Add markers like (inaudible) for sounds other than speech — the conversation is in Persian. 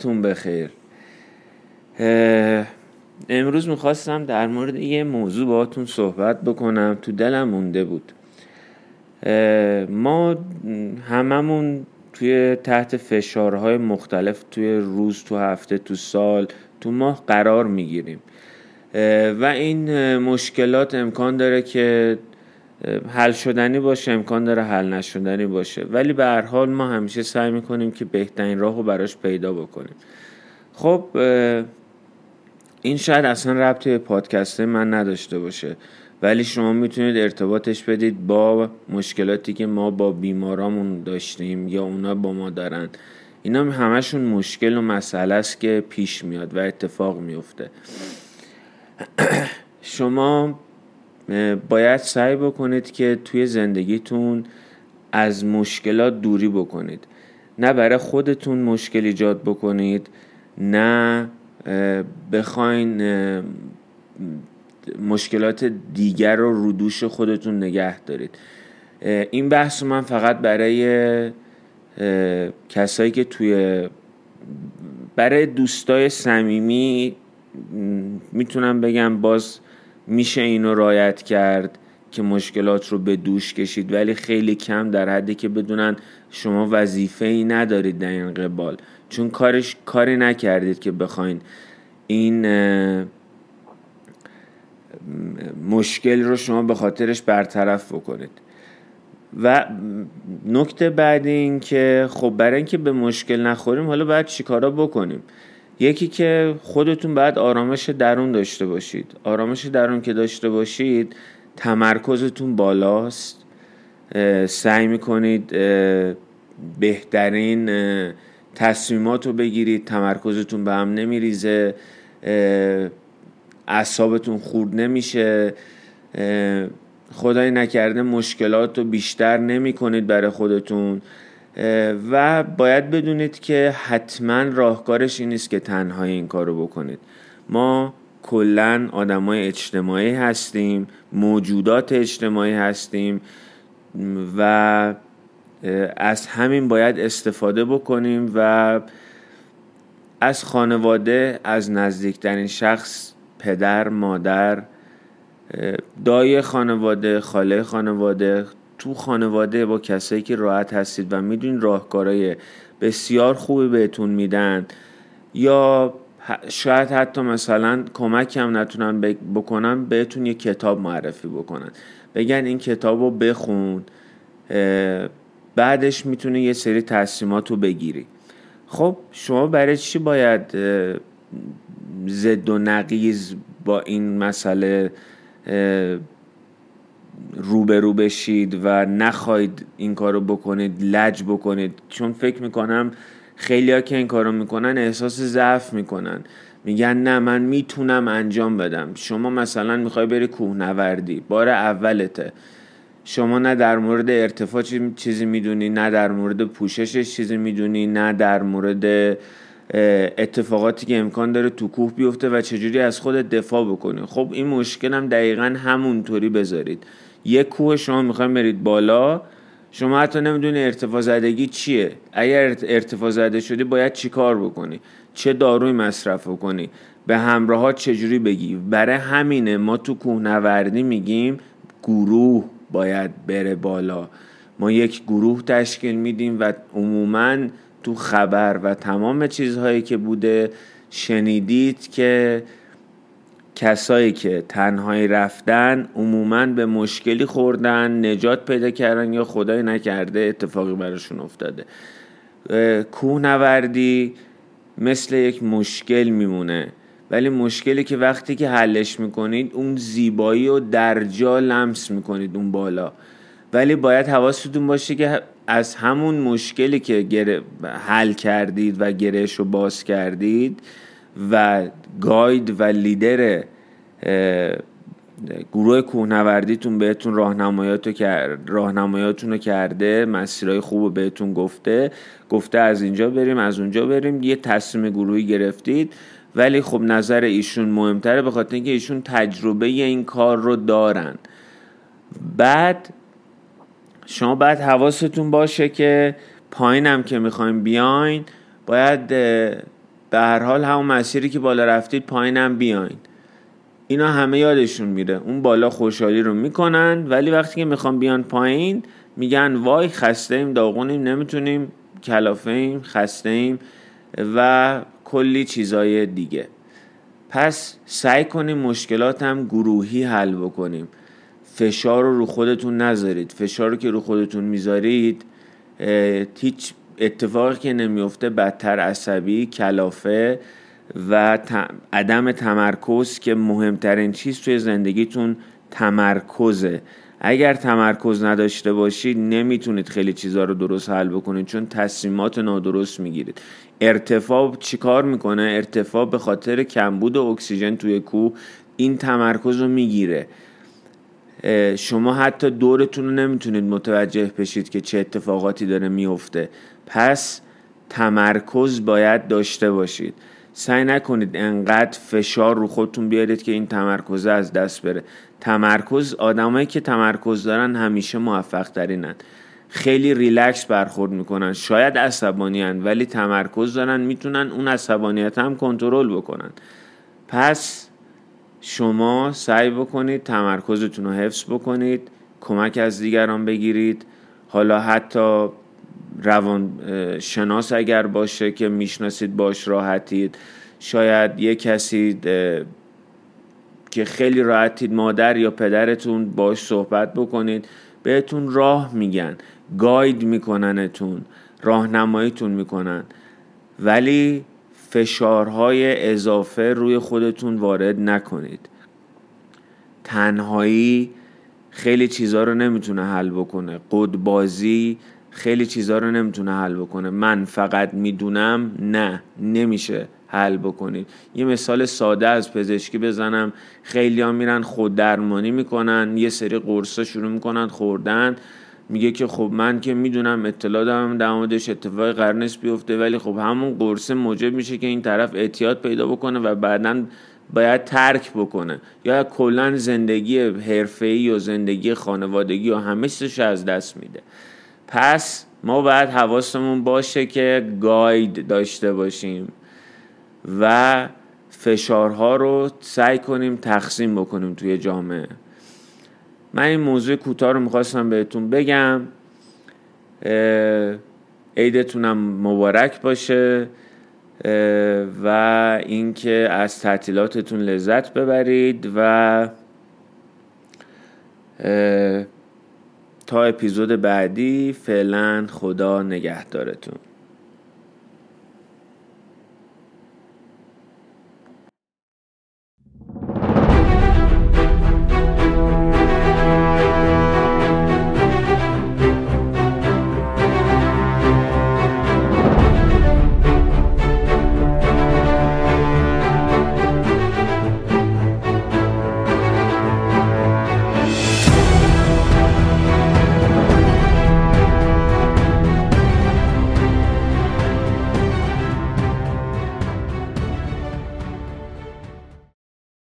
جمعتون بخیر. امروز می‌خواستم در مورد یه موضوع باهاتون صحبت بکنم تو دلم مونده بود. ما هممون توی تحت فشارهای مختلف توی روز تو هفته تو سال تو ماه قرار می‌گیریم. و این مشکلات امکان داره که حل شدنی باشه امکان داره حل نشدنی باشه. ولی به هر حال ما همیشه سعی می‌کنیم که بهترین راه رو براش پیدا بکنیم. خب این شاید اصلا ربطی به پادکست من نداشته باشه. ولی شما می‌تونید ارتباطش بدید با مشکلاتی که ما با بیمارامون داشتیم یا اونا با ما دارن. اینا همشون مشکل و مسئله است که پیش میاد و اتفاق میفته (clears throat) شما باید سعی بکنید که توی زندگیتون از مشکلات دوری بکنید. نه برای خودتون مشکل ایجاد بکنید نه بخواین مشکلات دیگر رو رو دوش خودتون نگه دارید. این بحث من فقط برای کسایی که توی برای دوستای صمیمی می‌تونم بگم باز میشه اینو رایت کرد که مشکلات رو به دوش کشید ولی خیلی کم در حدی که بدونن شما وظیفه ای ندارید در این قبال. چون کارش کاری نکردید که بخواین این مشکل رو شما به خاطرش برطرف بکنید. و نکته بعد این که خب برای اینکه به مشکل نخوریم حالا باید چیکارا بکنیم؟ یکی که خودتون باید آرامش درون داشته باشید. آرامش درون که داشته باشید تمرکزتون بالاست. سعی می‌کنید بهترین تصمیمات رو بگیرید تمرکزتون به هم نمیریزه اعصابتون خورد نمیشه. خدای نکرده مشکلات رو بیشتر نمی کنید برای خودتون. و باید بدونید که حتما راهکارش این نیست که تنها این کار رو بکنید. ما کلا آدمای اجتماعی هستیم موجودات اجتماعی هستیم و از همین باید استفاده بکنیم و از خانواده از نزدیکترین شخص پدر مادر دای خانواده خاله خانواده تو خانواده با کسایی که راحت هستید و می‌دونید راهکارهای بسیار خوبی بهتون میدن یا شاید حتی مثلا کمک هم نتونن بکنن بهتون یه کتاب معرفی بکنن. بگن این کتاب رو بخون بعدش می‌تونه یه سری تصمیمات رو بگیری. خب شما برای چی باید زد و نقیز با این مسئله روبرو بشید و نخواهید این کارو بکنید لج بکنید. چون فکر می‌کنم خیلی که این کارو می‌کنن احساس ضعف می‌کنن. میگن نه من می‌تونم انجام بدم. شما مثلا می‌خوای بری کوهنوردی بار اولته. شما نه در مورد ارتفاع چیزی می‌دونی نه در مورد پوششش چیزی می‌دونی نه در مورد اتفاقاتی که امکان داره تو کوه بیفته و چجوری از خود دفاع بکنی. خب این مشکل هم دقیقا همونطوری بذارید. یک کوه شما می‌خوایم برید بالا. شما حتی نمی‌دونی ارتفاع زدگی چیه. اگر ارتفاع زده شدی باید چی کار بکنی؟ چه داروی مصرف بکنی؟ به همراهات چجوری بگی؟ برای همینه ما تو کوهنوردی میگیم گروه باید بره بالا. ما یک گروه تشکیل میدیم و عموما تو خبر و تمام چیزهایی که بوده شنیدید که کسایی که تنهایی رفتن عموما به مشکلی خوردن نجات پیدا کردن یا خدای نکرده اتفاقی براشون افتاده. کوهنوردی مثل یک مشکل میمونه. ولی مشکلی که وقتی که حلش می‌کنید اون زیبایی و درجا لمس می‌کنید اون بالا. ولی باید حواستون باشه که از همون مشکلی که حل کردید و گرهش رو باز کردید و گاید و لیدر گروه کوهنوردیتون بهتون راهنمایاتون رو کرده مسیرهای خوب رو بهتون گفته گفته از اینجا بریم از اونجا بریم یه تصمیم گروهی گرفتید. ولی خب نظر ایشون مهمتره به خاطر اینکه ایشون تجربه این کار رو دارن. بعد شما باید حواستون باشه که پایینم که می‌خوایم بیاین باید به هر حال همون مسیری که بالا رفتید پایینم بیاین. اینا همه یادشون میره. اون بالا خوشحالی رو می‌کنن ولی وقتی که می‌خوام بیان پایین میگن وای خسته ایم داغونیم نمی‌تونیم کلافه ایم خسته ایم و کلی چیزای دیگه. پس سعی کنیم مشکلات هم گروهی حل بکنیم. فشار رو رو خودتون نذارید. فشار رو که رو خودتون می‌ذارید هیچ اتفاقی که نمیفته بدتر عصبی کلافه و عدم تمرکز که مهمترین چیز توی زندگیتون تمرکزه. اگر تمرکز نداشته باشید نمی‌تونید خیلی چیزها رو درست حل بکنید چون تصمیمات نادرست می‌گیرید. ارتفاع چیکار می‌کنه؟ ارتفاع به خاطر کمبود اکسیژن توی کوه این تمرکز رو می‌گیره. شما حتی دورتون رو نمی‌تونید متوجه بشید که چه اتفاقاتی داره میفته. پس تمرکز باید داشته باشید. سعی نکنید انقدر فشار رو خودتون بیارید که این تمرکز از دست بره. تمرکز آدمایی که تمرکز دارن همیشه موفق ترینن خیلی ریلکس برخورد می‌کنن. شاید عصبانی ولی تمرکز دارن می‌تونن اون عصبانیت هم کنترل بکنن. پس شما سعی بکنید تمرکزتون رو حفظ بکنید کمک از دیگران بگیرید. حالا حتی روان شناس اگر باشه که می‌شناسید باش راحتید. شاید یه کسی که خیلی راحتید مادر یا پدرتون باش صحبت بکنید. بهتون راه میگن گاید میکننتون راهنماییتون می‌کنن. ولی فشارهای اضافه روی خودتون وارد نکنید. تنهایی خیلی چیزها رو نمی‌تونه حل بکنه. قدبازی خیلی چیزها رو نمی‌تونه حل بکنه. من فقط می‌دونم نه نمیشه حل بکنید. یه مثال ساده از پزشکی بزنم. خیلی ها میرن خود درمانی می‌کنن یه سری قرصا شروع می‌کنن خوردن. میگه که خب من که می‌دونم اطلاع دارم در موردش اتفاق قرار بیفته ولی خب همون قرصه موجب میشه که این طرف اعتیاد پیدا بکنه و بعدا باید ترک بکنه. یا کلا زندگی حرفه‌ای یا زندگی خانوادگی و همه چیزش از دست میده. پس ما باید حواسمون باشه که گاید داشته باشیم و فشارها رو سعی کنیم تقسیم بکنیم توی جامعه. من این موضوع کوتاه رو می‌خواستم بهتون بگم. عیدتونم مبارک باشه و اینکه از تعطیلاتتون لذت ببرید و تا اپیزود بعدی فعلا خدا نگهدارتون.